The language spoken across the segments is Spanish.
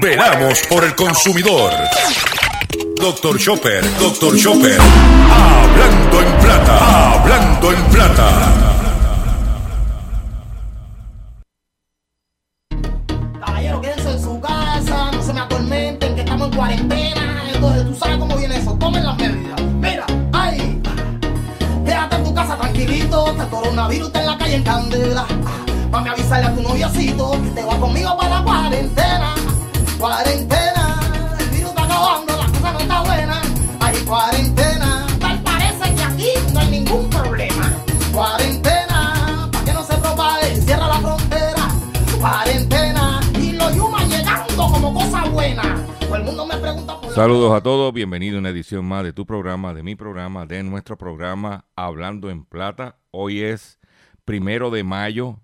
Veramos por el consumidor. Doctor Chopper, Doctor Chopper. Hablando en plata, hablando en plata. Saludos a todos, bienvenido a una edición más de tu programa, de mi programa, de nuestro programa Hablando en Plata. Hoy es primero de mayo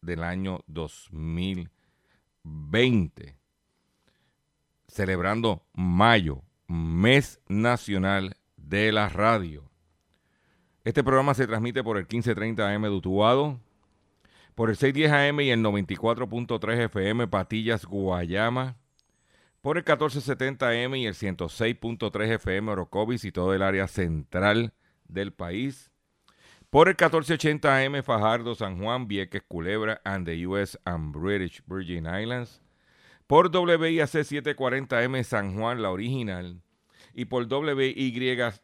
del año 2020, celebrando mayo, mes nacional de la radio. Este programa se transmite por el 1530 AM de por el 610 AM y el 94.3 FM Patillas, Guayama, por el 1470M y el 106.3 FM Orocovis y todo el área central del país. Por el 1480M Fajardo, San Juan, Vieques, Culebra and the US and British Virgin Islands. Por WIAC 740M San Juan, la original. Y por WYAC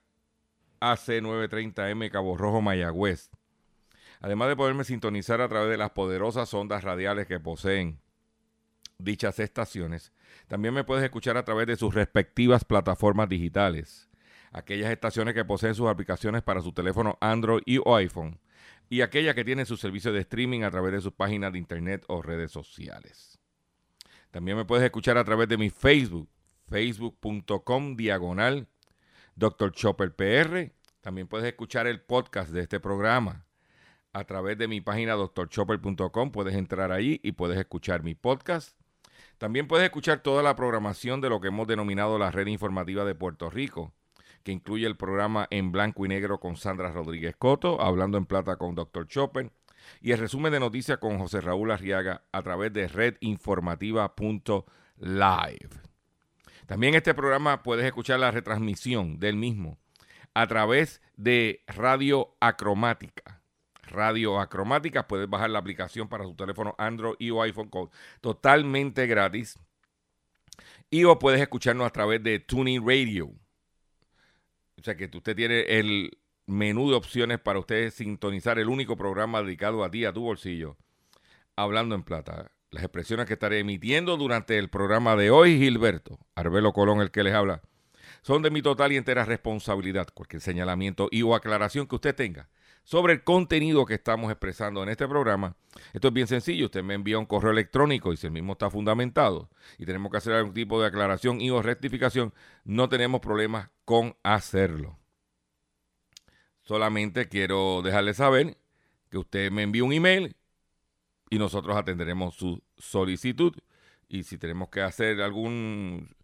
930M Cabo Rojo, Mayagüez. Además de poderme sintonizar a través de las poderosas ondas radiales que poseen dichas estaciones, también me puedes escuchar a través de sus respectivas plataformas digitales, aquellas estaciones que poseen sus aplicaciones para su teléfono Android y o iPhone, y aquellas que tienen su servicio de streaming a través de sus páginas de internet o redes sociales. También me puedes escuchar a través de mi Facebook, facebook.com diagonal Dr. Chopper PR. También puedes escuchar el podcast de este programa a través de mi página drchopper.com. Puedes entrar ahí y puedes escuchar mi podcast. También puedes escuchar toda la programación de lo que hemos denominado la red informativa de Puerto Rico, que incluye el programa en blanco y negro con Sandra Rodríguez Coto, hablando en plata con Dr. Chopper, y el resumen de noticias con José Raúl Arriaga a través de redinformativa.live. También este programa puedes escuchar la retransmisión del mismo a través de Radio Acromática. Radio Acromática, puedes bajar la aplicación para su teléfono Android y o iPhone con- totalmente gratis. Y o puedes escucharnos a través de Tuning Radio. O sea que usted tiene el menú de opciones para usted sintonizar el único programa dedicado a ti, a tu bolsillo. Hablando en plata. Las expresiones que estaré emitiendo durante el programa de hoy, Gilberto, Arbelo Colón, el que les habla, son de mi total y entera responsabilidad. Cualquier señalamiento y o aclaración que usted tenga sobre el contenido que estamos expresando en este programa. Esto es bien sencillo. Usted me envía un correo electrónico y si el mismo está fundamentado y tenemos que hacer algún tipo de aclaración y o rectificación, no tenemos problemas con hacerlo. Solamente quiero dejarle saber que usted me envíe un email y nosotros atenderemos su solicitud. Y si tenemos que hacer algún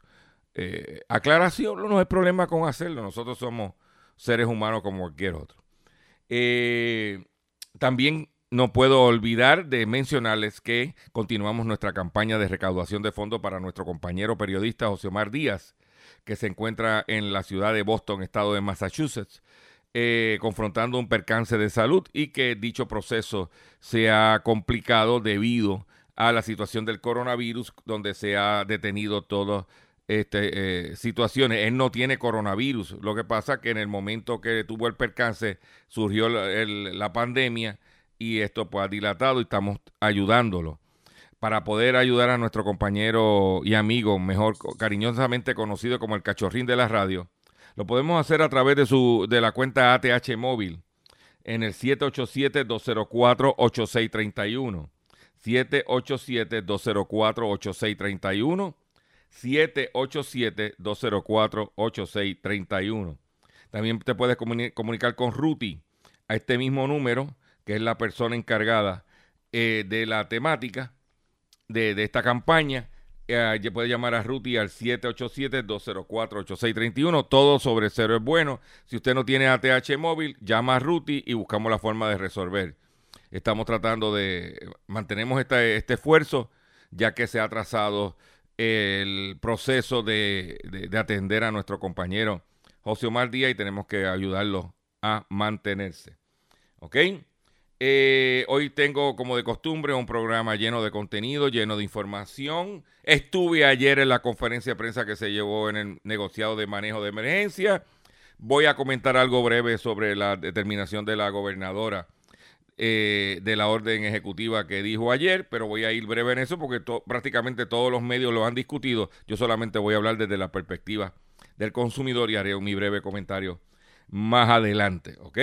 eh, aclaración, no hay problema con hacerlo. Nosotros somos seres humanos como cualquier otro. Eh, también no puedo olvidar de mencionarles que continuamos nuestra campaña de recaudación de fondos para nuestro compañero periodista José Omar Díaz, que se encuentra en la ciudad de Boston, estado de Massachusetts, eh, confrontando un percance de salud y que dicho proceso se ha complicado debido a la situación del coronavirus, donde se ha detenido todas este, eh, situaciones. Él no tiene coronavirus. Lo que pasa que en el momento que tuvo el percance surgió la, pandemia y esto pues ha dilatado y estamos ayudándolo para poder ayudar a nuestro compañero y amigo, mejor cariñosamente conocido como el cachorrín de la radio. Lo podemos hacer a través de su de la cuenta ATH móvil en el 787-204-8631. 787-204-8631. 787-204-8631. También te puedes comuni- comunicar con Ruti a este mismo número, que es la persona encargada eh, de la temática de, de esta campaña. Eh, ya puede llamar a Ruti al 787-204-8631. Todo sobre cero es bueno. Si usted no tiene ATH móvil, llama a Ruti y buscamos la forma de resolver. Estamos tratando de, mantenemos esta- este esfuerzo ya que se ha atrasado el proceso de, de- de atender a nuestro compañero José Omar Díaz y tenemos que ayudarlo a mantenerse. ¿Ok? Eh, hoy tengo, como de costumbre, un programa lleno de contenido, lleno de información. Estuve ayer en la conferencia de prensa que se llevó en el negociado de manejo de emergencia. Voy a comentar algo breve sobre la determinación de la gobernadora eh, de la orden ejecutiva que dijo ayer, pero voy a ir breve en eso porque prácticamente todos los medios lo han discutido. Yo solamente voy a hablar desde la perspectiva del consumidor y haré mi breve comentario más adelante, ¿ok?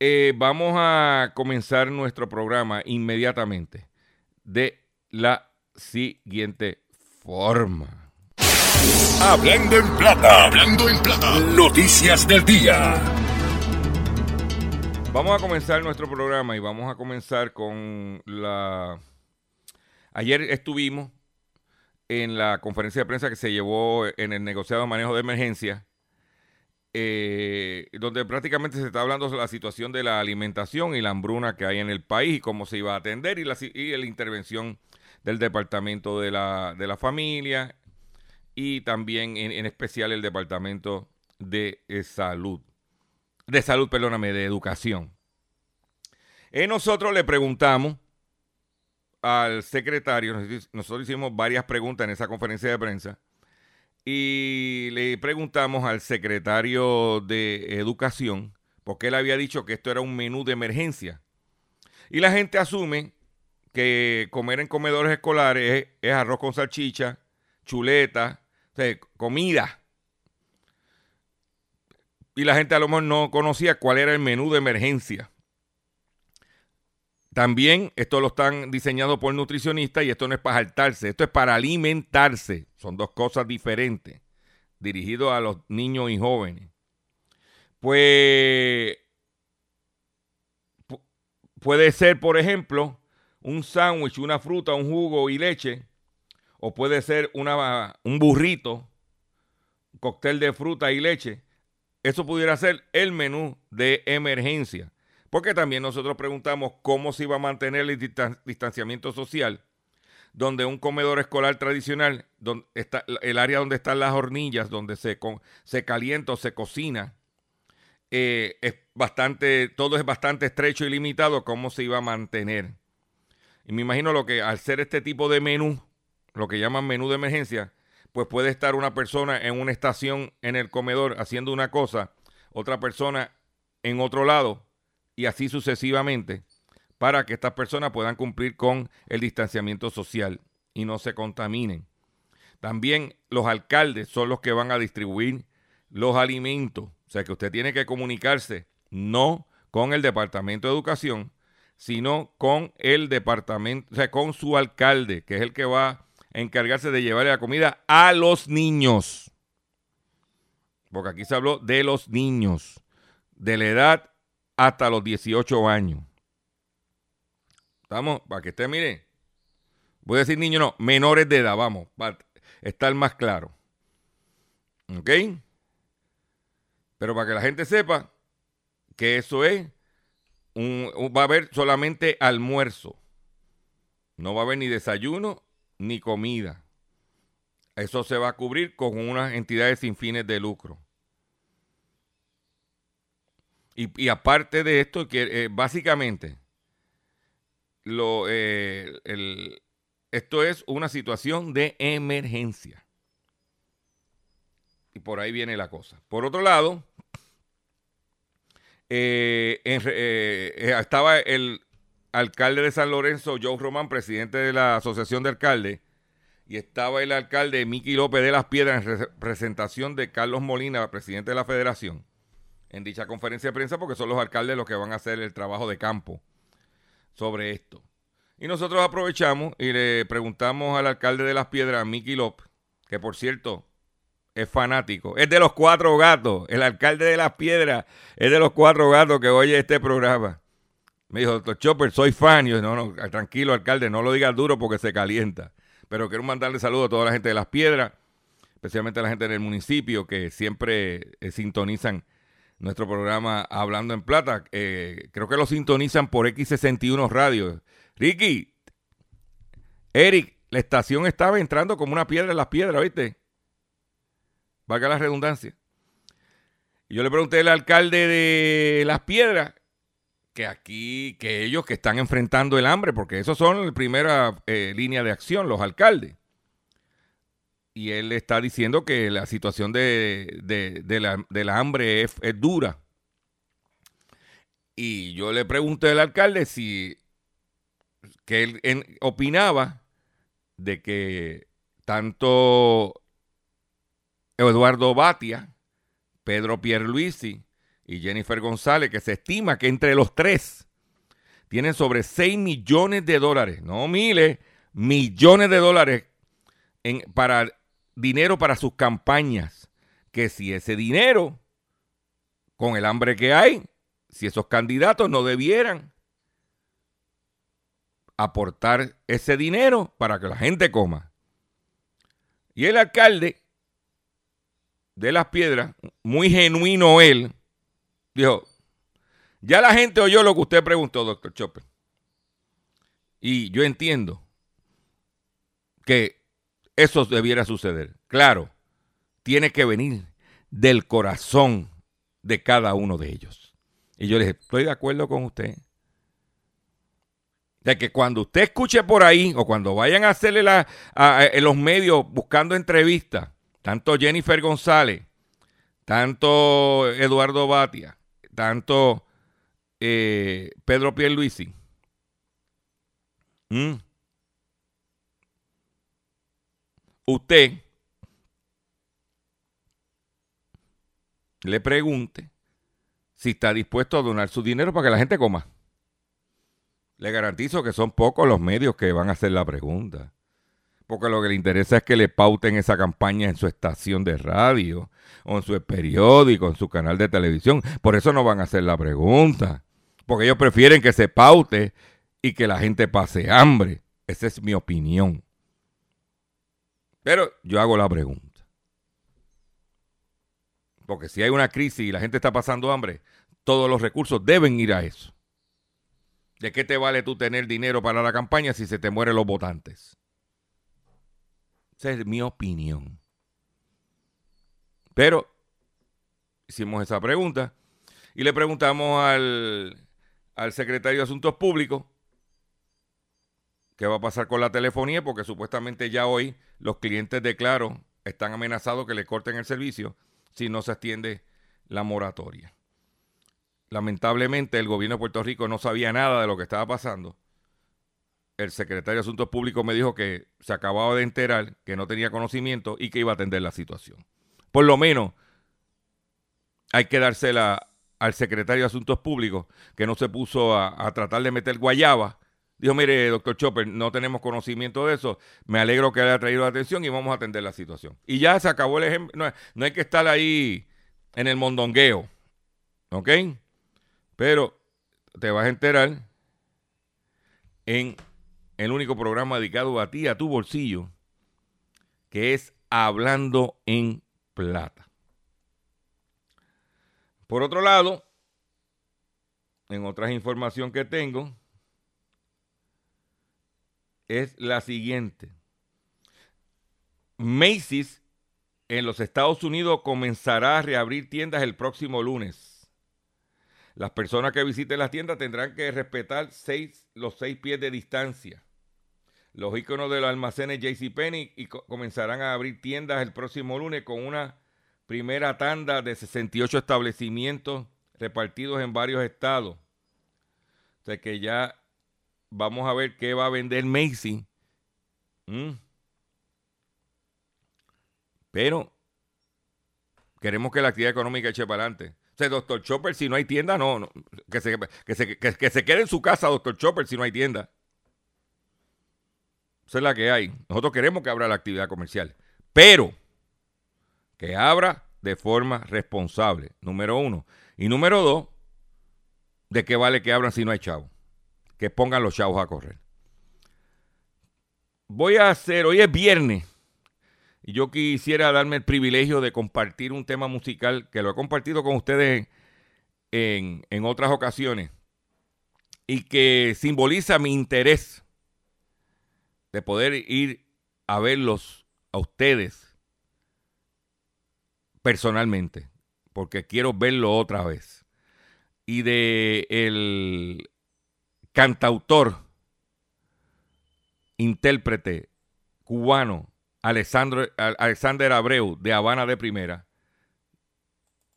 Eh, vamos a comenzar nuestro programa inmediatamente de la siguiente forma. Hablando en plata. Hablando en plata. Noticias del día. Vamos a comenzar nuestro programa y vamos a comenzar con la... Ayer estuvimos en la conferencia de prensa que se llevó en el negociado de manejo de emergencia, eh, donde prácticamente se está hablando de la situación de la alimentación y la hambruna que hay en el país y cómo se iba a atender y la, y la intervención del Departamento de la, de la Familia y también en, en especial el Departamento de eh, Salud. De salud, perdóname, de educación. Eh, nosotros le preguntamos al secretario, nosotros hicimos varias preguntas en esa conferencia de prensa, y le preguntamos al secretario de Educación, porque él había dicho que esto era un menú de emergencia. Y la gente asume que comer en comedores escolares es, es arroz con salchicha, chuleta, o sea, comida. Y la gente a lo mejor no conocía cuál era el menú de emergencia. También esto lo están diseñado por nutricionistas y esto no es para saltarse, esto es para alimentarse. Son dos cosas diferentes, dirigido a los niños y jóvenes. Pues pu- puede ser, por ejemplo, un sándwich, una fruta, un jugo y leche, o puede ser una, un burrito, un cóctel de fruta y leche. Eso pudiera ser el menú de emergencia. Porque también nosotros preguntamos cómo se iba a mantener el distan- distanciamiento social, donde un comedor escolar tradicional, donde está el área donde están las hornillas, donde se calienta o se cocina, eh, es bastante, todo es bastante estrecho y limitado, cómo se iba a mantener. Y me imagino lo que al ser este tipo de menú, lo que llaman menú de emergencia, pues puede estar una persona en una estación en el comedor haciendo una cosa, otra persona en otro lado y así sucesivamente para que estas personas puedan cumplir con el distanciamiento social y no se contaminen. También los alcaldes son los que van a distribuir los alimentos. O sea que usted tiene que comunicarse no con el Departamento de Educación, sino con el departamento, o sea, con su alcalde, que es el que va encargarse de llevarle la comida a los niños. Porque aquí se habló de los niños, de la edad hasta los 18 años. ¿Estamos? Para que usted mire. Voy a decir niños, no, menores de edad, vamos, para estar más claro. ¿Ok? Pero para que la gente sepa que eso es, un, un- va a haber solamente almuerzo. No va a haber ni desayuno ni comida. Eso se va a cubrir con unas entidades sin fines de lucro. Y, aparte de esto, que eh, básicamente lo, eh, el- esto es una situación de emergencia. Y por ahí viene la cosa. Por otro lado, eh, eh, estaba el alcalde de San Lorenzo, Joe Román, presidente de la Asociación de Alcaldes, y estaba el alcalde Miki López de las Piedras en representación de Carlos Molina, presidente de la Federación, en dicha conferencia de prensa, porque son los alcaldes los que van a hacer el trabajo de campo sobre esto. Y nosotros aprovechamos y le preguntamos al alcalde de las Piedras, Miki López, que por cierto es fanático, es de los cuatro gatos, el alcalde de las Piedras es de los cuatro gatos que oye este programa. Me dijo, doctor Chopper, soy fan. Y yo, no, no, tranquilo, alcalde, no lo digas duro porque se calienta. Pero quiero mandarle saludos a toda la gente de Las Piedras, especialmente a la gente del municipio que siempre eh, sintonizan nuestro programa Hablando en Plata. Eh, creo que lo sintonizan por X61 Radio. Ricky, Eric, la estación estaba entrando como una piedra en las piedras, ¿viste? Valga la redundancia. Y yo le pregunté al alcalde de Las Piedras que aquí, que ellos que están enfrentando el hambre, porque esos son la primera eh, línea de acción, los alcaldes. Y él está diciendo que la situación de, la, hambre es, dura. Y yo le pregunté al alcalde si que él opinaba de que tanto Eduardo Batia, Pedro Pierluisi y Jennifer González, que se estima que entre los tres tienen sobre 6 millones de dólares, no miles, millones de dólares en, para dinero para sus campañas. Que si ese dinero, con el hambre que hay, si esos candidatos no debieran aportar ese dinero para que la gente coma. Y el alcalde de las piedras, muy genuino él, dijo, ya la gente oyó lo que usted preguntó, doctor Chopper. Y yo entiendo que eso debiera suceder. Claro, tiene que venir del corazón de cada uno de ellos. Y yo le dije, estoy de acuerdo con usted. De que cuando usted escuche por ahí o cuando vayan a hacerle la, en los medios buscando entrevistas, tanto Jennifer González, tanto Eduardo Batia, tanto eh, Pedro Pierluisi, ¿Mm? usted le pregunte si está dispuesto a donar su dinero para que la gente coma. Le garantizo que son pocos los medios que van a hacer la pregunta. Porque lo que le interesa es que le pauten esa campaña en su estación de radio, o en su periódico, en su canal de televisión. Por eso no van a hacer la pregunta. Porque ellos prefieren que se paute y que la gente pase hambre. Esa es mi opinión. Pero yo hago la pregunta. Porque si hay una crisis y la gente está pasando hambre, todos los recursos deben ir a eso. ¿De qué te vale tú tener dinero para la campaña si se te mueren los votantes? Esa es mi opinión. Pero hicimos esa pregunta y le preguntamos al, al secretario de Asuntos Públicos qué va a pasar con la telefonía, porque supuestamente ya hoy los clientes de Claro están amenazados que le corten el servicio si no se extiende la moratoria. Lamentablemente el gobierno de Puerto Rico no sabía nada de lo que estaba pasando. El secretario de Asuntos Públicos me dijo que se acababa de enterar, que no tenía conocimiento y que iba a atender la situación. Por lo menos hay que dársela al secretario de Asuntos Públicos, que no se puso a, tratar de meter guayaba Dijo, mire, doctor Chopper, no tenemos conocimiento de eso. Me alegro que haya traído la atención y vamos a atender la situación. Y ya se acabó el ejemplo. No, hay que estar ahí en el mondongueo. ¿Ok? Pero te vas a enterar en el único programa dedicado a ti, a tu bolsillo, que es Hablando en Plata. Por otro lado, en otras información que tengo, es la siguiente. Macy's en los Estados Unidos comenzará a reabrir tiendas el próximo lunes. Las personas que visiten las tiendas tendrán que respetar los seis pies de distancia. Los iconos de los almacenes JCPenney y comenzarán a abrir tiendas el próximo lunes con una primera tanda de 68 establecimientos repartidos en varios estados. O sea que ya Vamos a ver qué va a vender Macy. Mm. Pero queremos que la actividad económica eche para adelante. O sea, doctor Chopper, si no hay tienda, no. que, se, que, se, quede en su casa, doctor Chopper, si no hay tienda. Esa es la que hay. Nosotros queremos que abra la actividad comercial. Pero que abra de forma responsable, número uno. Y número dos, ¿de qué vale que abran si no hay chavo? que pongan los chavos a correr. Voy a hacer, hoy es viernes, y yo quisiera darme el privilegio de compartir un tema musical que lo he compartido con ustedes en, en otras ocasiones y que simboliza mi interés de poder ir a verlos a ustedes personalmente, porque quiero verlo otra vez. Y de el cantautor, intérprete cubano, Alessandro, Alexander Abreu, de Habana de Primera,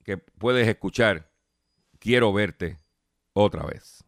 que puedes escuchar, quiero verte otra vez.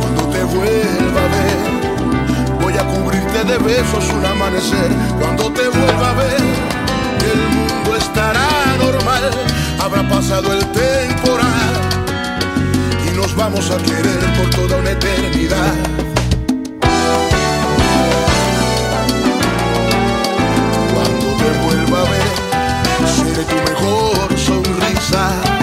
cuando te vuelva a ver. Voy a cubrirte de besos un amanecer cuando te vuelva a ver. El mundo estará normal, habrá pasado el temporal y nos vamos a querer por toda una eternidad. Cuando te vuelva a ver, seré tu mejor sonrisa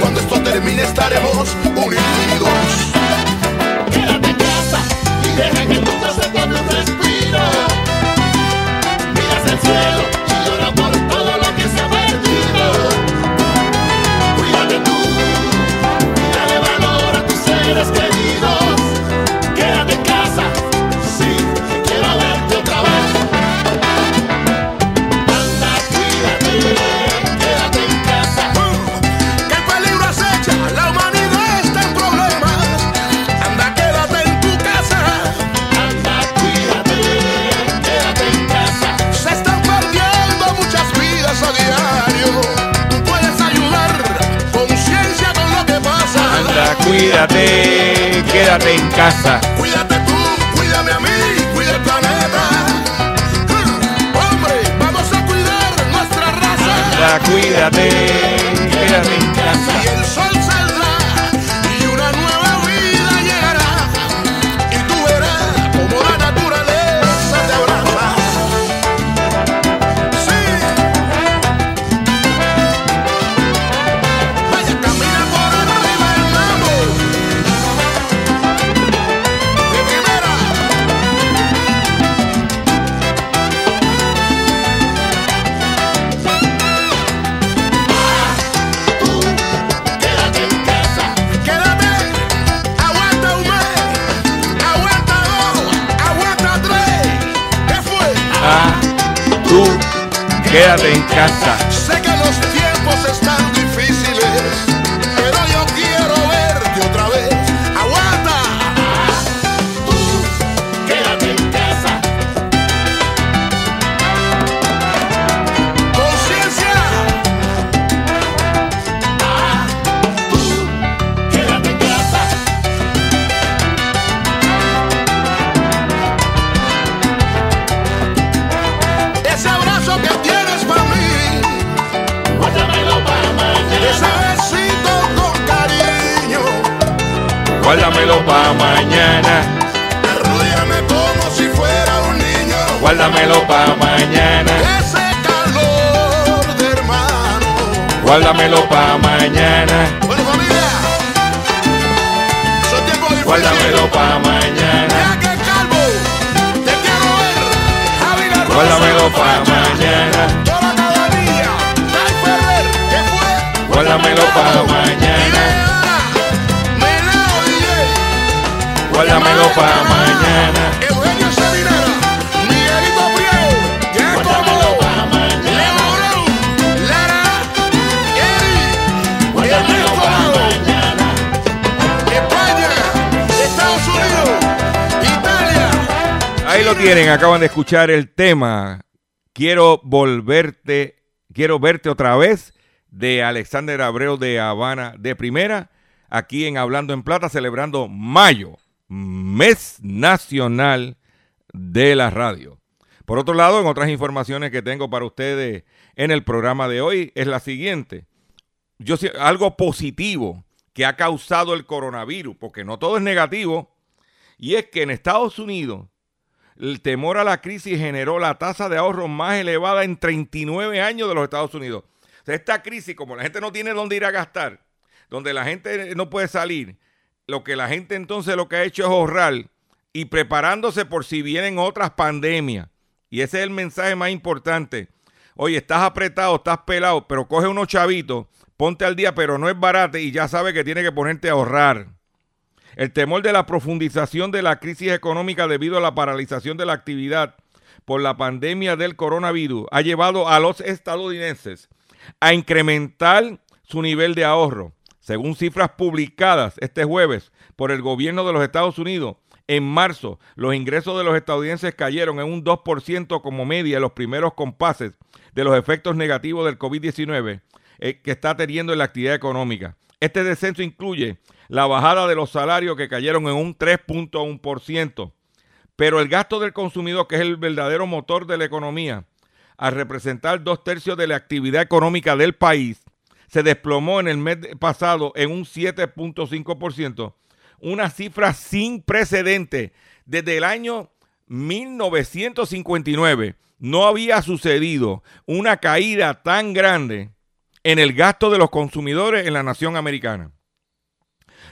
Cuando esto termine estaremos unidos. cuídate, quédate en casa. Cuídate tú, cuídame a mí, cuida el planeta. Hombre, vamos a cuidar nuestra raza. Anda, cuídate. tienen, acaban de escuchar el tema Quiero volverte, quiero verte otra vez de Alexander Abreu de Habana de Primera, aquí en Hablando en Plata, celebrando mayo, mes nacional de la radio. Por otro lado, en otras informaciones que tengo para ustedes en el programa de hoy, es la siguiente. Yo, algo positivo que ha causado el coronavirus, porque no todo es negativo, y es que en Estados Unidos el temor a la crisis generó la tasa de ahorro más elevada en 39 años de los Estados Unidos. Esta crisis, como la gente no tiene dónde ir a gastar, donde la gente no puede salir, lo que la gente entonces lo que ha hecho es ahorrar y preparándose por si vienen otras pandemias. Y ese es el mensaje más importante. Oye, estás apretado, estás pelado, pero coge unos chavitos, ponte al día, pero no es barato y ya sabes que tiene que ponerte a ahorrar. El temor de la profundización de la crisis económica debido a la paralización de la actividad por la pandemia del coronavirus ha llevado a los estadounidenses a incrementar su nivel de ahorro. Según cifras publicadas este jueves por el gobierno de los Estados Unidos, en marzo los ingresos de los estadounidenses cayeron en un 2% como media en los primeros compases de los efectos negativos del COVID-19 eh, que está teniendo en la actividad económica. Este descenso incluye la bajada de los salarios que cayeron en un 3.1%, pero el gasto del consumidor, que es el verdadero motor de la economía, al representar dos tercios de la actividad económica del país, se desplomó en el mes pasado en un 7.5%, una cifra sin precedente. Desde el año 1959 no había sucedido una caída tan grande en el gasto de los consumidores en la nación americana.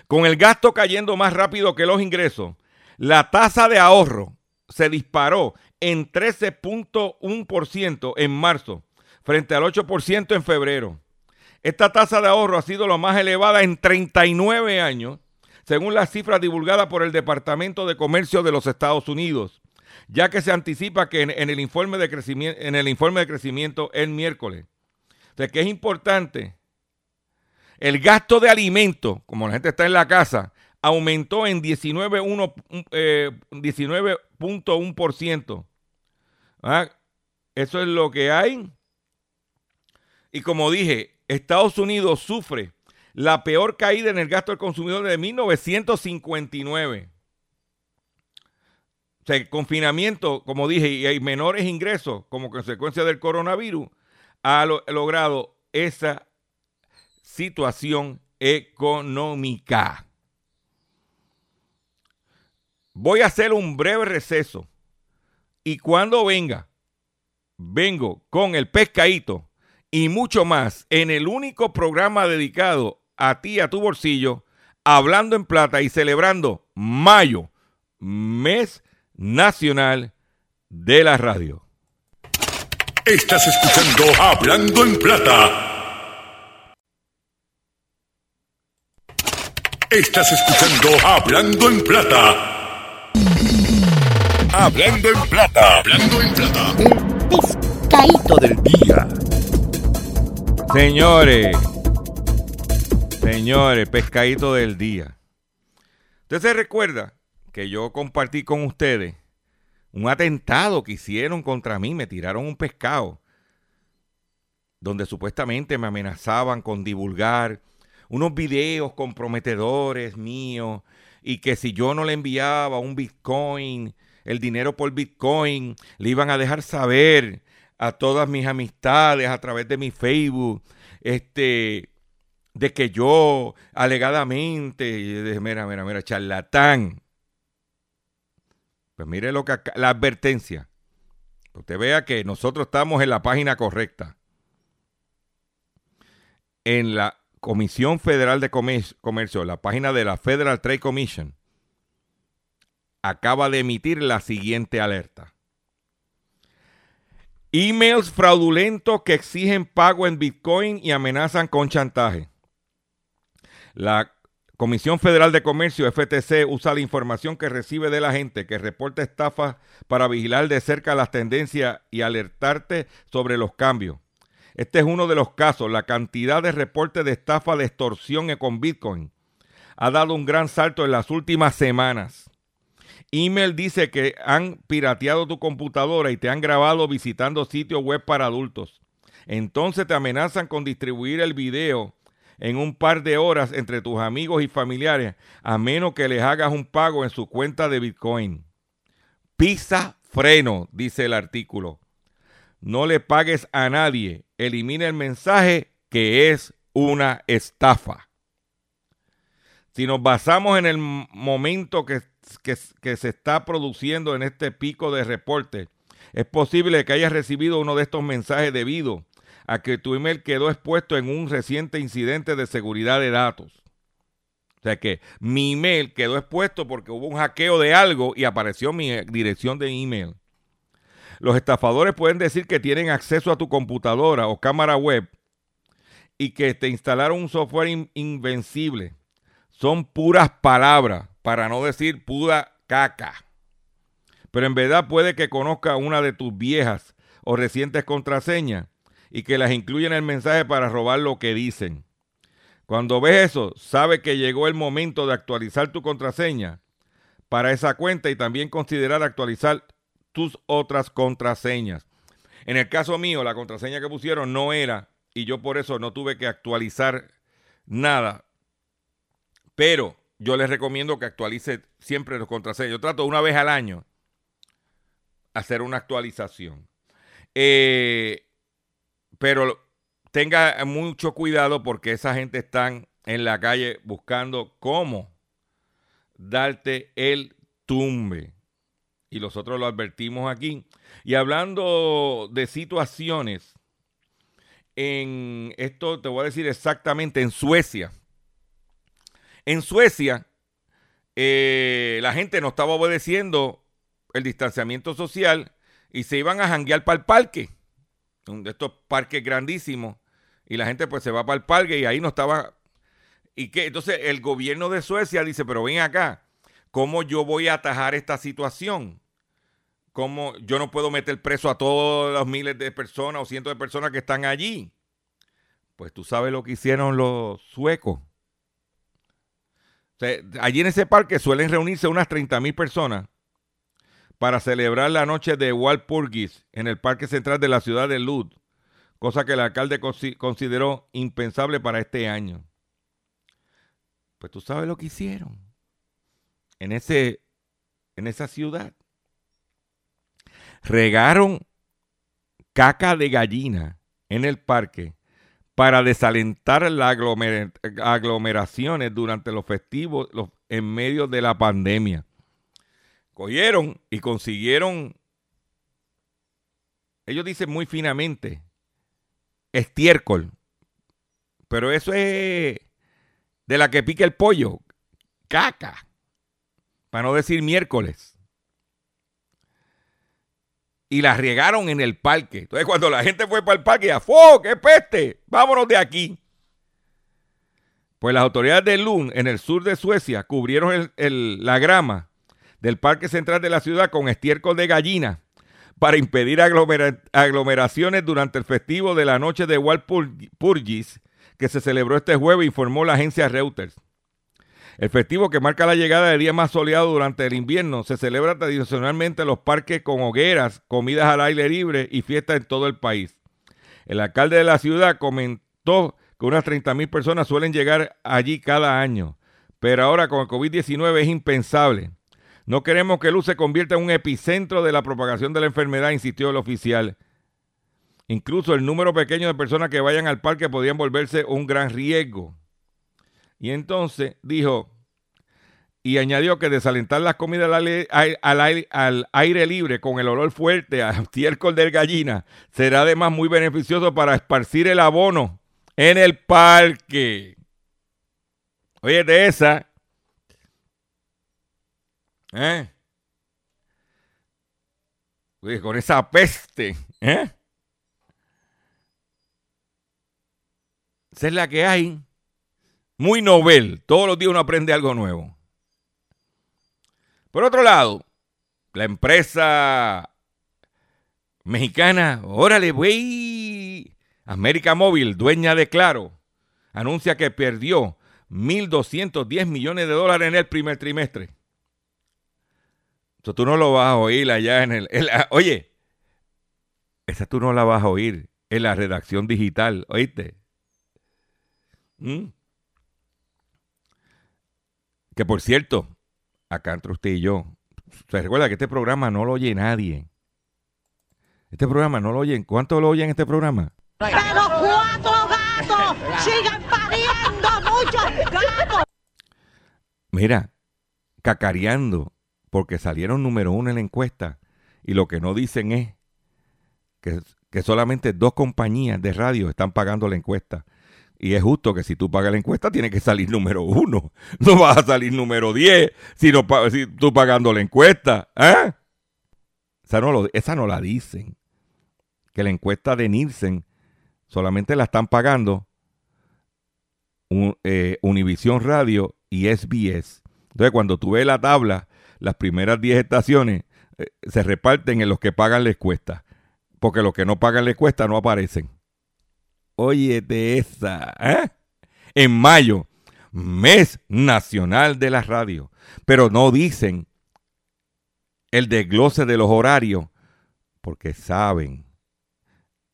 Con el gasto cayendo más rápido que los ingresos, la tasa de ahorro se disparó en 13.1% en marzo, frente al 8% en febrero. Esta tasa de ahorro ha sido la más elevada en 39 años, según las cifras divulgadas por el Departamento de Comercio de los Estados Unidos, ya que se anticipa que en, en el, informe de crecimiento, en el informe de crecimiento el miércoles. Sea, que es importante. El gasto de alimentos, como la gente está en la casa, aumentó en 19.1%. Eh, 19.1%. ¿Ah? Eso es lo que hay. Y como dije, Estados Unidos sufre la peor caída en el gasto del consumidor de 1959. O sea, el confinamiento, como dije, y hay menores ingresos como consecuencia del coronavirus, ha lo logrado esa situación económica. Voy a hacer un breve receso y cuando venga, vengo con el pescadito y mucho más en el único programa dedicado a ti, a tu bolsillo, hablando en plata y celebrando mayo, mes nacional de la radio. Estás escuchando Hablando en Plata. Estás escuchando Hablando en Plata. Hablando en Plata. Hablando en Plata. pescadito del día. Señores, señores, pescadito del día. Usted se recuerda que yo compartí con ustedes un atentado que hicieron contra mí, me tiraron un pescado, donde supuestamente me amenazaban con divulgar unos videos comprometedores míos y que si yo no le enviaba un Bitcoin, el dinero por Bitcoin, le iban a dejar saber a todas mis amistades a través de mi Facebook, este, de que yo alegadamente, mira, mira, mira, charlatán. Pues mire lo que la advertencia. Usted vea que nosotros estamos en la página correcta. En la Comisión Federal de Comer- Comercio, la página de la Federal Trade Commission, acaba de emitir la siguiente alerta. Emails fraudulentos que exigen pago en Bitcoin y amenazan con chantaje. La Comisión Federal de Comercio, FTC, usa la información que recibe de la gente que reporta estafas para vigilar de cerca las tendencias y alertarte sobre los cambios. Este es uno de los casos. La cantidad de reportes de estafa de extorsión con Bitcoin ha dado un gran salto en las últimas semanas. Email dice que han pirateado tu computadora y te han grabado visitando sitios web para adultos. Entonces te amenazan con distribuir el video en un par de horas entre tus amigos y familiares, a menos que les hagas un pago en su cuenta de Bitcoin. Pisa freno, dice el artículo. No le pagues a nadie. Elimina el mensaje que es una estafa. Si nos basamos en el momento que, se está produciendo en este pico de reporte, es posible que hayas recibido uno de estos mensajes debido a que tu email quedó expuesto en un reciente incidente de seguridad de datos. O sea que mi email quedó expuesto porque hubo un hackeo de algo y apareció mi dirección de email. Los estafadores pueden decir que tienen acceso a tu computadora o cámara web y que te instalaron un software in invencible. Son puras palabras, para no decir pura caca. Pero en verdad puede que conozca una de tus viejas o recientes contraseñas y que las incluya en el mensaje para robar lo que dicen. Cuando ves eso, sabe que llegó el momento de actualizar tu contraseña para esa cuenta y también considerar actualizar tus otras contraseñas. En el caso mío, la contraseña que pusieron no era y yo por eso no tuve que actualizar nada. Pero yo les recomiendo que actualice siempre los contraseñas. Yo trato una vez al año hacer una actualización. Eh, pero tenga mucho cuidado porque esa gente están en la calle buscando cómo darte el tumbe. Y nosotros lo advertimos aquí. Y hablando de situaciones, en esto te voy a decir exactamente, en Suecia. En Suecia, eh, la gente no estaba obedeciendo el distanciamiento social y se iban a janguear para el parque de estos parques grandísimos, y la gente pues se va para el parque y ahí no estaba. ¿Y qué? Entonces el gobierno de Suecia dice, pero ven acá, ¿cómo yo voy a atajar esta situación? ¿Cómo yo no puedo meter preso a todos los miles de personas o cientos de personas que están allí? Pues tú sabes lo que hicieron los suecos. allí en ese parque suelen reunirse unas 30 mil personas para celebrar la noche de Walpurgis en el Parque Central de la ciudad de Lud, cosa que el alcalde consideró impensable para este año. Pues tú sabes lo que hicieron en, ese, en esa ciudad. Regaron caca de gallina en el parque para desalentar las aglomeraciones durante los festivos en medio de la pandemia cogieron y consiguieron, ellos dicen muy finamente, estiércol. Pero eso es de la que pica el pollo, caca, para no decir miércoles. Y la riegaron en el parque. Entonces cuando la gente fue para el parque, ¡fo! ¡Qué peste! ¡Vámonos de aquí! Pues las autoridades de Lund, en el sur de Suecia, cubrieron la grama del Parque Central de la ciudad con estiércol de gallina para impedir aglomeraciones durante el festivo de la noche de Walpurgis que se celebró este jueves, informó la agencia Reuters. El festivo que marca la llegada del día más soleado durante el invierno se celebra tradicionalmente en los parques con hogueras, comidas al aire libre y fiestas en todo el país. El alcalde de la ciudad comentó que unas 30.000 personas suelen llegar allí cada año, pero ahora con el COVID-19 es impensable. No queremos que Luz se convierta en un epicentro de la propagación de la enfermedad, insistió el oficial. Incluso el número pequeño de personas que vayan al parque podrían volverse un gran riesgo. Y entonces dijo, y añadió que desalentar las comidas al aire, libre con el olor fuerte a estiércol de gallina será además muy beneficioso para esparcir el abono en el parque. Oye, de esa, ¿Eh? con esa peste, ¿eh? Esa es la que hay. Muy novel. Todos los días uno aprende algo nuevo. Por otro lado, la empresa mexicana, órale, güey, América Móvil, dueña de Claro, anuncia que perdió 1.210 millones de dólares en el primer trimestre. Eso tú no lo vas a oír allá en el... en la- oye, esa tú no la vas a oír en la redacción digital, ¿oíste? ¿Mm? Que por cierto, acá entre usted y yo, se recuerda que este programa no lo oye nadie. Este programa no lo oyen. ¿Cuánto lo oyen este programa? Pero cuatro gatos siguen pariendo muchos gatos. Mira, cacareando, porque salieron número uno en la encuesta y lo que no dicen es que, solamente dos compañías de radio están pagando la encuesta. Y es justo que si tú pagas la encuesta, tiene que salir número uno. No vas a salir número 10 si, no, pa- si tú pagando la encuesta. ¿eh? Esa, no lo- esa no la dicen. Que la encuesta de Nielsen solamente la están pagando un- eh, Univisión Radio y SBS. Entonces, cuando tú ves la tabla, las primeras 10 estaciones eh, se reparten en los que pagan la encuesta. Porque los que no pagan la encuesta no aparecen. Oye, de esa. ¿eh? En mayo, mes nacional de la radio. Pero no dicen el desglose de los horarios, porque saben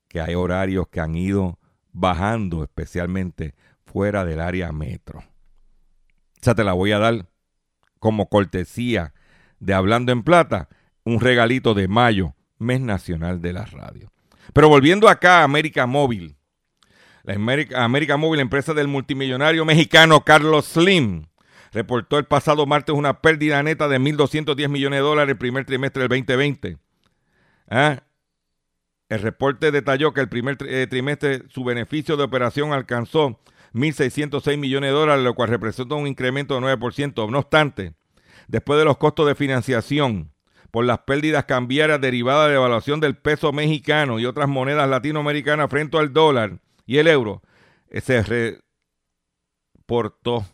que hay horarios que han ido bajando, especialmente fuera del área metro. Esa te la voy a dar como cortesía de Hablando en Plata, un regalito de mayo, mes nacional de la radio. Pero volviendo acá a América Móvil, la América, Móvil, empresa del multimillonario mexicano Carlos Slim, reportó el pasado martes una pérdida neta de 1.210 millones de dólares el primer trimestre del 2020. ¿Ah? El reporte detalló que el primer eh, trimestre su beneficio de operación alcanzó 1.606 millones de dólares, lo cual representa un incremento de 9%. No obstante, después de los costos de financiación por las pérdidas cambiarias derivadas de evaluación del peso mexicano y otras monedas latinoamericanas frente al dólar y el euro, eh, se reportó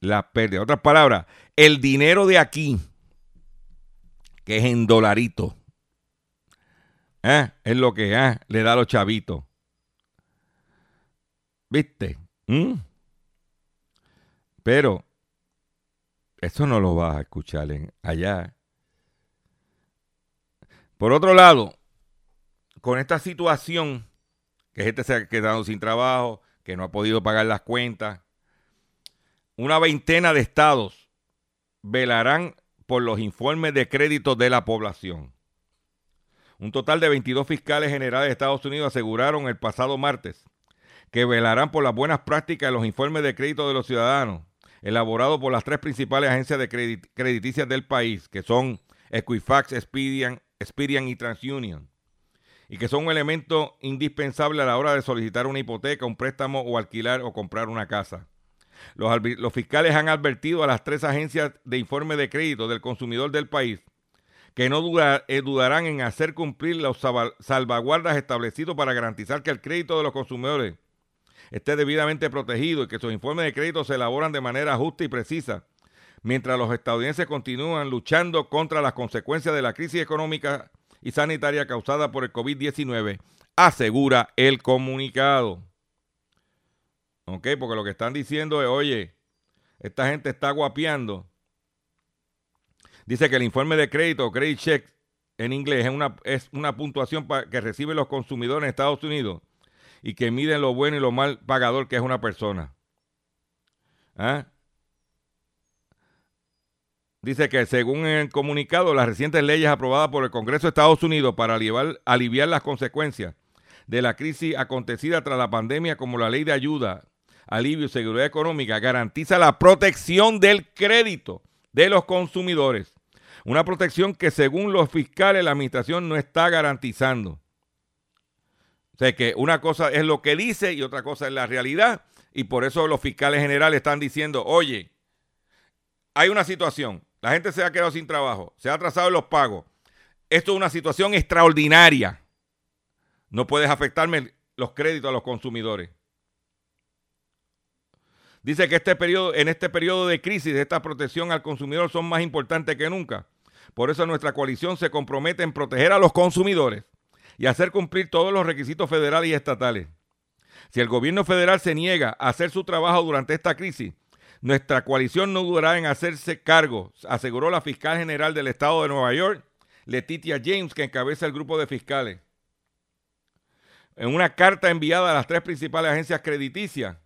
la pérdida. Otras palabras, el dinero de aquí, que es en dolarito, ¿eh? es lo que ah, le da a los chavitos. ¿Viste? ¿Mm? Pero eso no lo vas a escuchar allá. Por otro lado, con esta situación, que gente se ha quedado sin trabajo, que no ha podido pagar las cuentas, una veintena de estados velarán por los informes de crédito de la población. Un total de 22 fiscales generales de Estados Unidos aseguraron el pasado martes que velarán por las buenas prácticas en los informes de crédito de los ciudadanos, elaborados por las tres principales agencias de credit- crediticias del país, que son Equifax, Expedian, y TransUnion, y que son un elemento indispensable a la hora de solicitar una hipoteca, un préstamo o alquilar o comprar una casa. Los, fiscales han advertido a las tres agencias de informe de crédito del consumidor del país que no eh, dudarán en hacer cumplir los salva- salvaguardas establecidos para garantizar que el crédito de los consumidores esté debidamente protegido y que sus informes de crédito se elaboran de manera justa y precisa, mientras los estadounidenses continúan luchando contra las consecuencias de la crisis económica y sanitaria causada por el COVID-19, asegura el comunicado. ¿Ok? Porque lo que están diciendo es, oye, esta gente está guapeando. Dice que el informe de crédito, credit check en inglés, es una, es una puntuación que reciben los consumidores en Estados Unidos y que miden lo bueno y lo mal pagador que es una persona. ¿Ah? Dice que según el comunicado, las recientes leyes aprobadas por el Congreso de Estados Unidos para aliviar, aliviar las consecuencias de la crisis acontecida tras la pandemia, como la ley de ayuda, alivio y seguridad económica, garantiza la protección del crédito de los consumidores. Una protección que según los fiscales la administración no está garantizando. O sea que una cosa es lo que dice y otra cosa es la realidad. Y por eso los fiscales generales están diciendo, oye, hay una situación, la gente se ha quedado sin trabajo, se ha atrasado en los pagos. Esto es una situación extraordinaria. No puedes afectarme los créditos a los consumidores. Dice que este periodo, en este periodo de crisis, esta protección al consumidor son más importantes que nunca. Por eso nuestra coalición se compromete en proteger a los consumidores y hacer cumplir todos los requisitos federales y estatales. Si el gobierno federal se niega a hacer su trabajo durante esta crisis, Nuestra coalición no durará en hacerse cargo, aseguró la fiscal general del estado de Nueva York, Letitia James, que encabeza el grupo de fiscales. En una carta enviada a las tres principales agencias crediticias,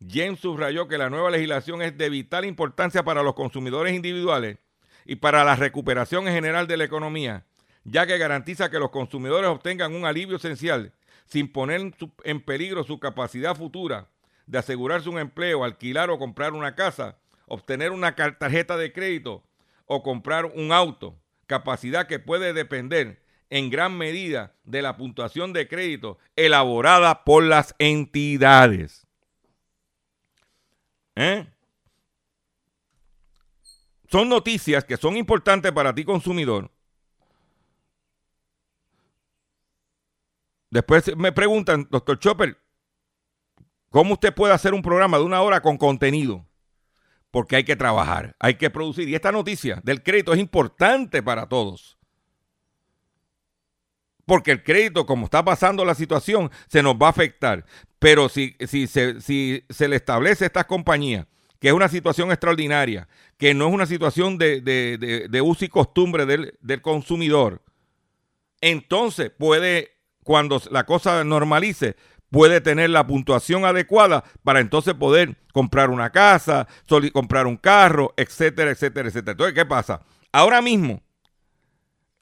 James subrayó que la nueva legislación es de vital importancia para los consumidores individuales y para la recuperación en general de la economía, ya que garantiza que los consumidores obtengan un alivio esencial sin poner en peligro su capacidad futura de asegurarse un empleo, alquilar o comprar una casa, obtener una tarjeta de crédito o comprar un auto, capacidad que puede depender en gran medida de la puntuación de crédito elaborada por las entidades. ¿Eh? Son noticias que son importantes para ti consumidor. Después me preguntan, doctor Chopper, ¿cómo usted puede hacer un programa de una hora con contenido? Porque hay que trabajar, hay que producir. Y esta noticia del crédito es importante para todos. Porque el crédito, como está pasando la situación, se nos va a afectar. Pero si, si, se, si se le establece a estas compañías que es una situación extraordinaria, que no es una situación de, de uso y costumbre del, del consumidor, entonces puede, cuando la cosa normalice, puede tener la puntuación adecuada para entonces poder comprar una casa, comprar un carro, etcétera, etcétera, etcétera. Entonces, ¿qué pasa? Ahora mismo,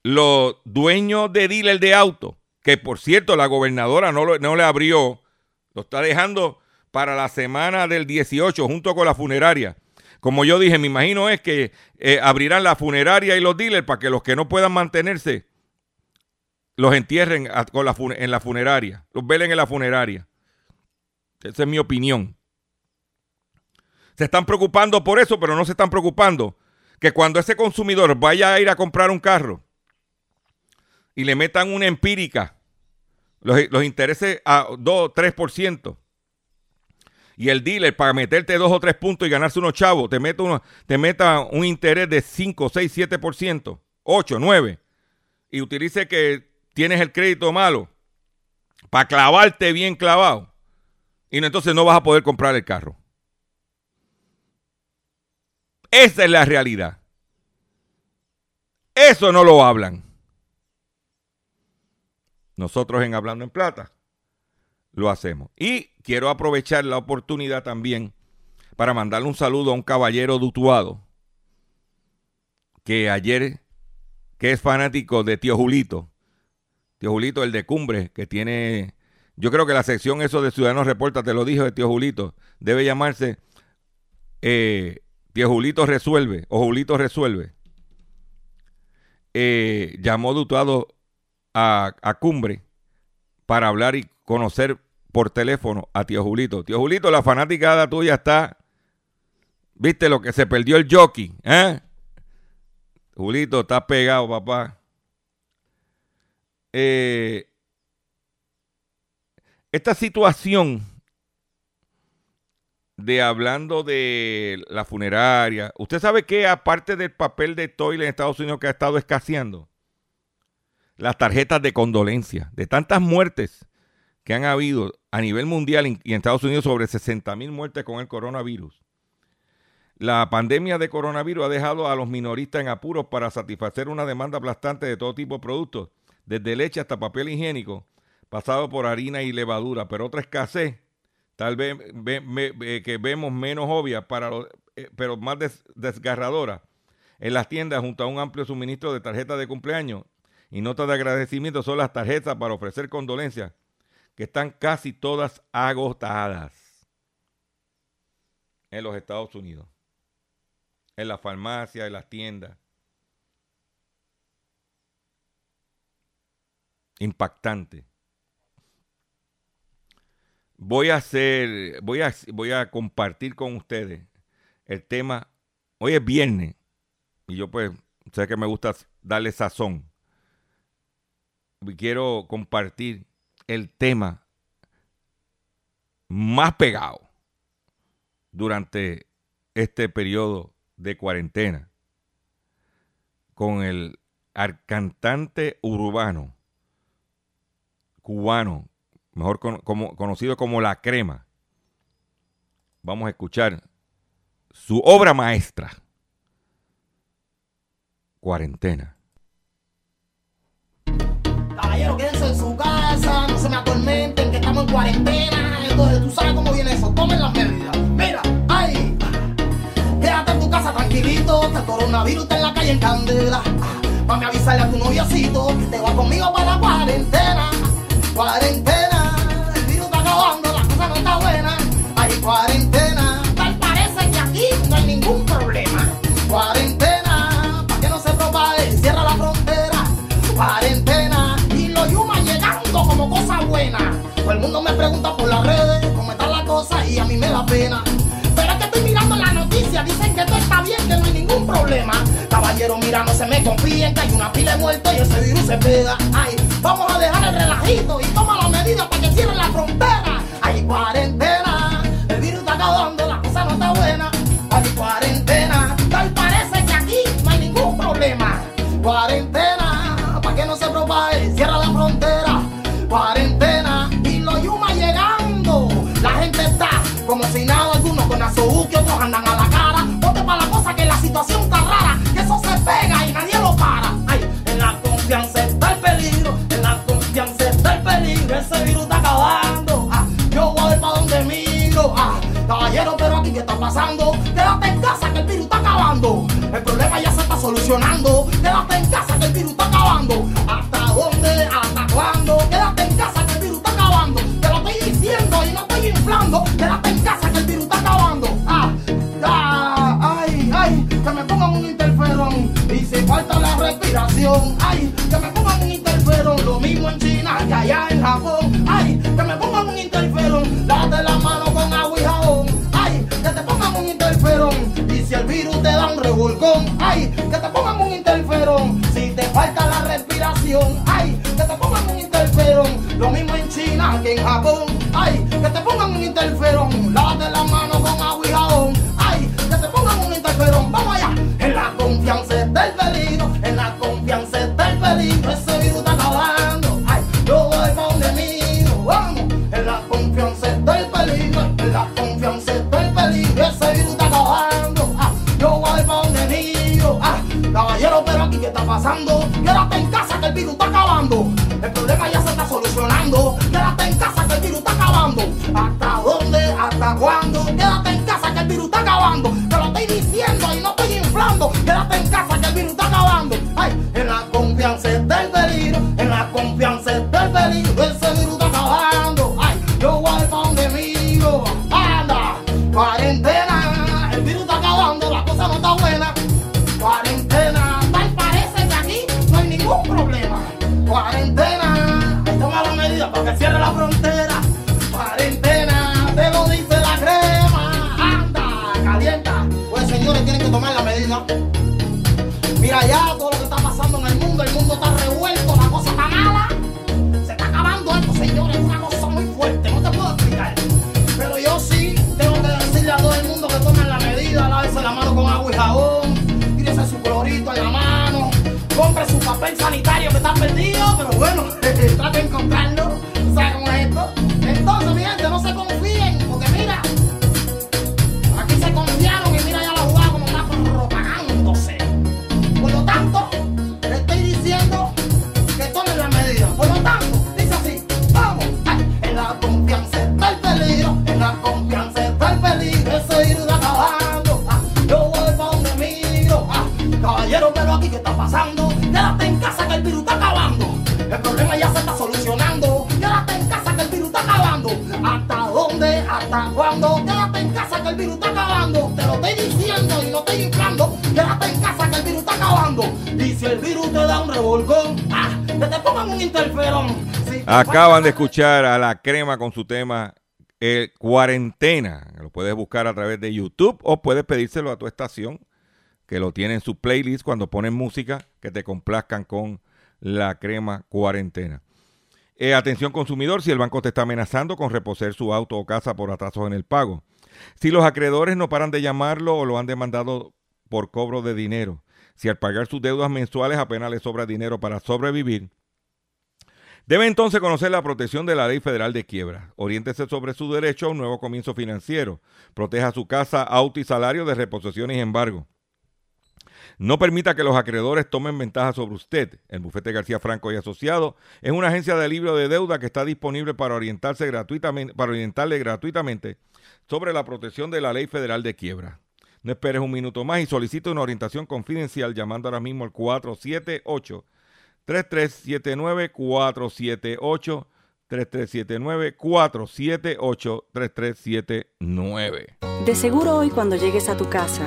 los dueños de dealer de auto, que por cierto la gobernadora no, no le abrió, lo está dejando para la semana del 18 junto con la funeraria. Como yo dije, me imagino es que eh, abrirán la funeraria y los dealers para que los que no puedan mantenerse los entierren con la en la funeraria, los velen en la funeraria. Esa es mi opinión. Se están preocupando por eso, pero no se están preocupando que cuando ese consumidor vaya a ir a comprar un carro y le metan una empírica, los, los intereses a 2 o 3%, y el dealer para meterte dos o tres puntos y ganarse unos chavos, te, mete uno, te meta un interés de 5, 6, 7%, 8, 9, y utilice que tienes el crédito malo para clavarte bien clavado, y entonces no vas a poder comprar el carro. Esa es la realidad. Eso no lo hablan. Nosotros en Hablando en Plata lo hacemos. Y quiero aprovechar la oportunidad también para mandarle un saludo a un caballero dutuado que ayer, que es fanático de Tío Julito, Tío Julito, el de Cumbre, que tiene, yo creo que la sección eso de Ciudadanos Reporta, te lo dijo de Tío Julito, debe llamarse eh, Tío Julito Resuelve o Julito Resuelve. Eh, llamó dutuado a, a Cumbre para hablar y conocer por teléfono a tío Julito. Tío Julito, la fanaticada tuya está. ¿Viste lo que se perdió el jockey? ¿Eh? Julito, está pegado, papá. Eh, esta situación de hablando de la funeraria, usted sabe que aparte del papel de toile en Estados Unidos que ha estado escaseando, las tarjetas de condolencia, de tantas muertes que han habido a nivel mundial y en Estados Unidos sobre 60 mil muertes con el coronavirus. La pandemia de coronavirus ha dejado a los minoristas en apuros para satisfacer una demanda aplastante de todo tipo de productos, desde leche hasta papel higiénico, pasado por harina y levadura, pero otra escasez, tal vez que vemos menos obvia, para eh, pero más desgarradora, en las tiendas junto a un amplio suministro de tarjetas de cumpleaños y notas de agradecimiento son las tarjetas para ofrecer condolencias que están casi todas agotadas. En los Estados Unidos, en las farmacias, en las tiendas. Impactante. Voy a hacer, voy a, voy a compartir con ustedes el tema. Hoy es viernes y yo pues sé que me gusta darle sazón. Y quiero compartir el tema más pegado durante este periodo de cuarentena con el cantante urbano cubano, mejor conocido como La Crema. Vamos a escuchar su obra maestra, Cuarentena. Caballero, quédense en su casa, no se me atormenten, que estamos en cuarentena. Entonces, tú sabes cómo viene eso, tomen las medidas. Mira, ay, quédate en tu casa tranquilito, que el coronavirus está en la calle en candela. A avisarle a tu noviocito que te va conmigo para la cuarentena. Cuarentena, el virus está acabando, la cosa no está buena. Ay, cuarentena, tal parece que aquí no hay ningún problema. Cuarentena, para que no se propague, cierra la frontera. Cuarentena, y los yumas llegando como cosa buena. Todo el mundo me pregunta por las redes cómo está la cosa y a mí me da pena. Dicen que todo está bien, que no hay ningún problema. Caballero, mira, no se me confíen que hay una pila de muertos y ese virus se pega. Ay, vamos a dejar el relajito y toma las medidas para que cierren la frontera. Ay, cuarentena, el virus está acabando, la cosa no está buena. Ay, cuarentena, tal parece que aquí no hay ningún problema. Cuarentena, está Mira ya todo lo que está pasando en el mundo. El mundo está revuelto. La cosa está mala. Se está acabando esto, señores. Es una cosa muy fuerte. No te puedo explicar. Pero yo sí tengo que decirle a todo el mundo que tomen la medida. Lávese la mano con agua y jabón. Tírese su clorito en la mano. Compre su papel sanitario que está perdido. Pero bueno, trate de encontrarlo. Ah, te pongan un interferón. Acaban de escuchar a la crema con su tema eh, Cuarentena. Lo puedes buscar a través de YouTube o puedes pedírselo a tu estación que lo tiene en su playlist cuando ponen música que te complazcan con la crema Cuarentena. Eh, atención consumidor, si el banco te está amenazando con reposer su auto o casa por atrasos en el pago. Si los acreedores no paran de llamarlo o lo han demandado por cobro de dinero. Si al pagar sus deudas mensuales apenas le sobra dinero para sobrevivir. Debe entonces conocer la protección de la ley federal de quiebra. Oriéntese sobre su derecho a un nuevo comienzo financiero. Proteja su casa, auto y salario de reposiciones y embargo. No permita que los acreedores tomen ventaja sobre usted. El bufete García Franco y Asociado es una agencia de libro de deuda que está disponible para orientarse gratuitamente, para orientarle gratuitamente sobre la protección de la ley federal de quiebra. No esperes un minuto más y solicite una orientación confidencial llamando ahora mismo al 478 3379 478 3379 478 3379 De seguro hoy cuando llegues a tu casa,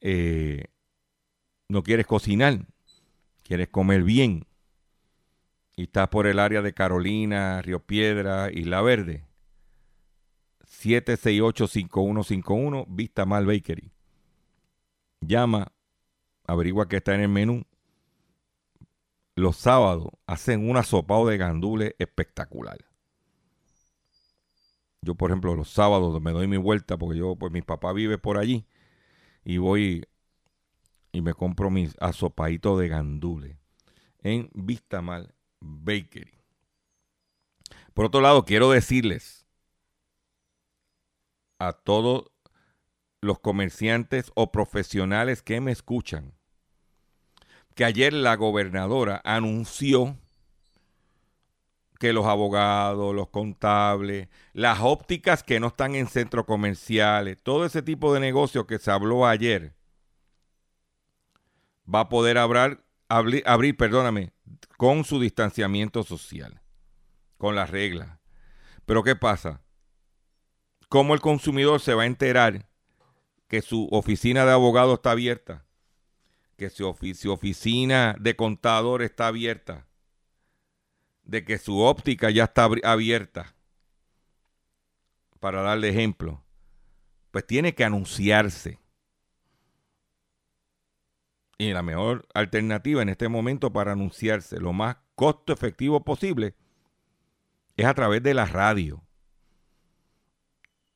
eh, no quieres cocinar, quieres comer bien y estás por el área de Carolina, Río Piedra, Isla Verde, 768-5151, Vista Mal Bakery. Llama, averigua qué está en el menú. Los sábados hacen un asopado de gandules espectacular. Yo, por ejemplo, los sábados me doy mi vuelta porque yo, pues mi papá vive por allí y voy y me compro mis asopaditos de gandules en Vistamal Bakery. Por otro lado, quiero decirles a todos los comerciantes o profesionales que me escuchan que ayer la gobernadora anunció que los abogados, los contables, las ópticas que no están en centros comerciales, todo ese tipo de negocio que se habló ayer, va a poder abrir, abrir, abrir, perdóname, con su distanciamiento social, con las reglas. Pero ¿qué pasa? ¿Cómo el consumidor se va a enterar que su oficina de abogado está abierta? Que su oficina de contador está abierta de que su óptica ya está abierta, para darle ejemplo, pues tiene que anunciarse. Y la mejor alternativa en este momento para anunciarse lo más costo efectivo posible es a través de la radio.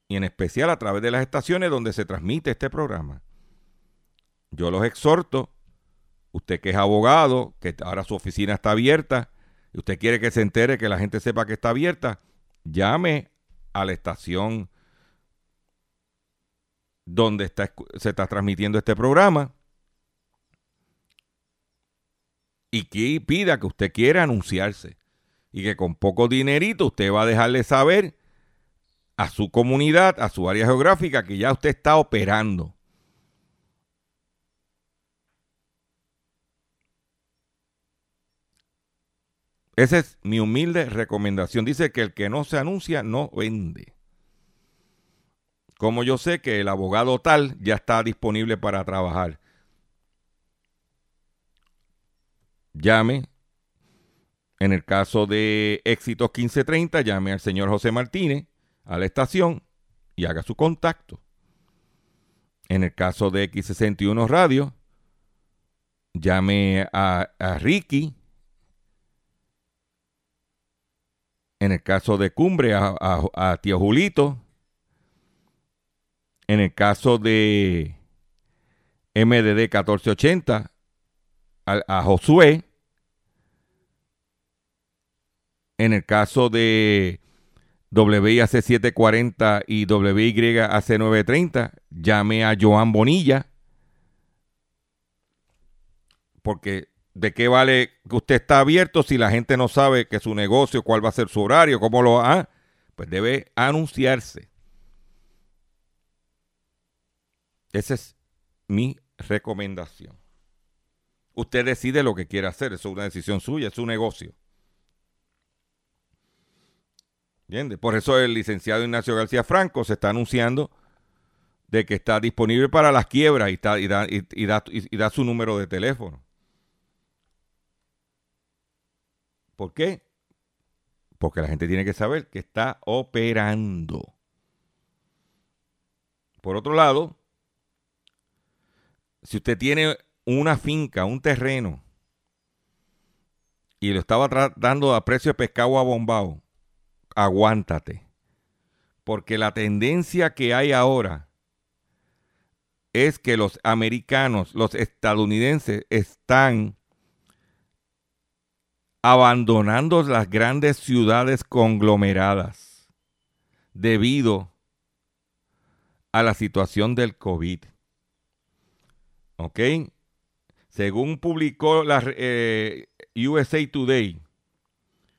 Y en especial a través de las estaciones donde se transmite este programa. Yo los exhorto, usted que es abogado, que ahora su oficina está abierta, y usted quiere que se entere, que la gente sepa que está abierta, llame a la estación donde está, se está transmitiendo este programa y que pida que usted quiera anunciarse y que con poco dinerito usted va a dejarle saber a su comunidad, a su área geográfica, que ya usted está operando. Esa es mi humilde recomendación. Dice que el que no se anuncia no vende. Como yo sé que el abogado tal ya está disponible para trabajar. Llame. En el caso de Éxitos 1530, llame al señor José Martínez a la estación y haga su contacto. En el caso de X61 Radio, llame a, a Ricky En el caso de Cumbre, a, Tío Julito. En el caso de MDD 1480, a, Josué. En el caso de WIAC 740 y WYAC 930, llame a Joan Bonilla. Porque ¿De qué vale que usted está abierto si la gente no sabe que su negocio, cuál va a ser su horario, cómo lo va? Pues debe anunciarse. Esa es mi recomendación. Usted decide lo que quiere hacer, es una decisión suya, es su negocio. ¿Entiende? Por eso el licenciado Ignacio García Franco se está anunciando de que está disponible para las quiebras y, está, y, da, y da su número de teléfono. ¿Por qué? Porque la gente tiene que saber que está operando. Por otro lado, si usted tiene una finca, un terreno, y lo estaba tratando a precio de pescado a bombao, aguántate. Porque la tendencia que hay ahora es que los americanos, los estadounidenses, están abandonando las grandes ciudades conglomeradas debido a la situación del COVID. ¿Ok? Según publicó la eh, USA Today,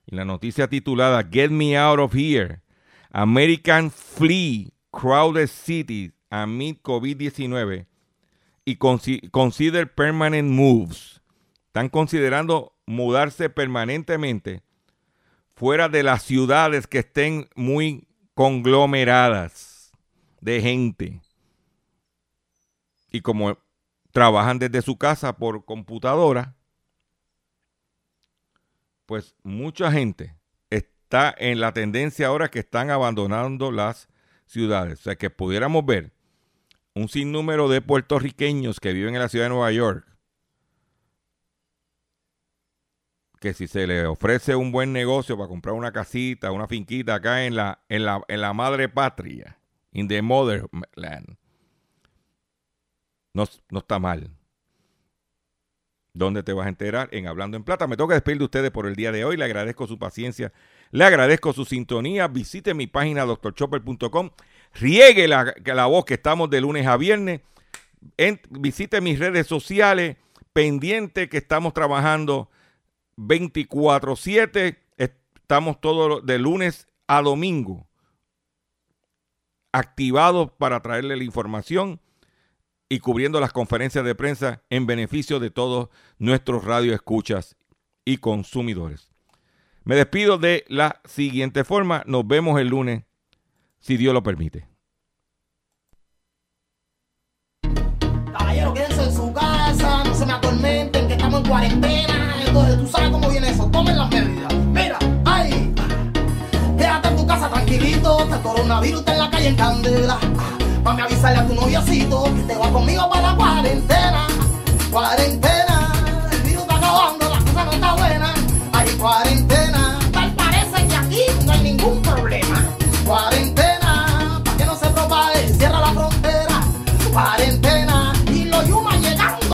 en la noticia titulada Get Me Out of Here, American Flee Crowded Cities Amid COVID-19 y Consider Permanent Moves. Están considerando mudarse permanentemente fuera de las ciudades que estén muy conglomeradas de gente. Y como trabajan desde su casa por computadora, pues mucha gente está en la tendencia ahora que están abandonando las ciudades. O sea, que pudiéramos ver un sinnúmero de puertorriqueños que viven en la ciudad de Nueva York que si se le ofrece un buen negocio para comprar una casita, una finquita acá en la, en la, en la madre patria, in the motherland, no, no está mal. ¿Dónde te vas a enterar? En Hablando en Plata. Me toca despedir de ustedes por el día de hoy. Le agradezco su paciencia. Le agradezco su sintonía. Visite mi página doctorchopper.com. Riegue la, la, voz que estamos de lunes a viernes. visite mis redes sociales. Pendiente que estamos trabajando 24/7. Estamos todos de lunes a domingo activados para traerle la información y cubriendo las conferencias de prensa en beneficio de todos nuestros radioescuchas y consumidores. Me despido de la siguiente forma. Nos vemos el lunes, si Dios lo permite. En su casa, no se me atormenten, que estamos en cuarentena tú sabes cómo viene eso. Tomen las medidas. Mira, ahí. Quédate en tu casa tranquilito. Está el coronavirus está en la calle en candela. Mami, avisarle a tu noviacito que te va conmigo para la cuarentena. Cuarentena. El virus está acabando, la cosa no está buena. Ahí, cuarentena. Tal parece que aquí no hay ningún problema. Cuarentena.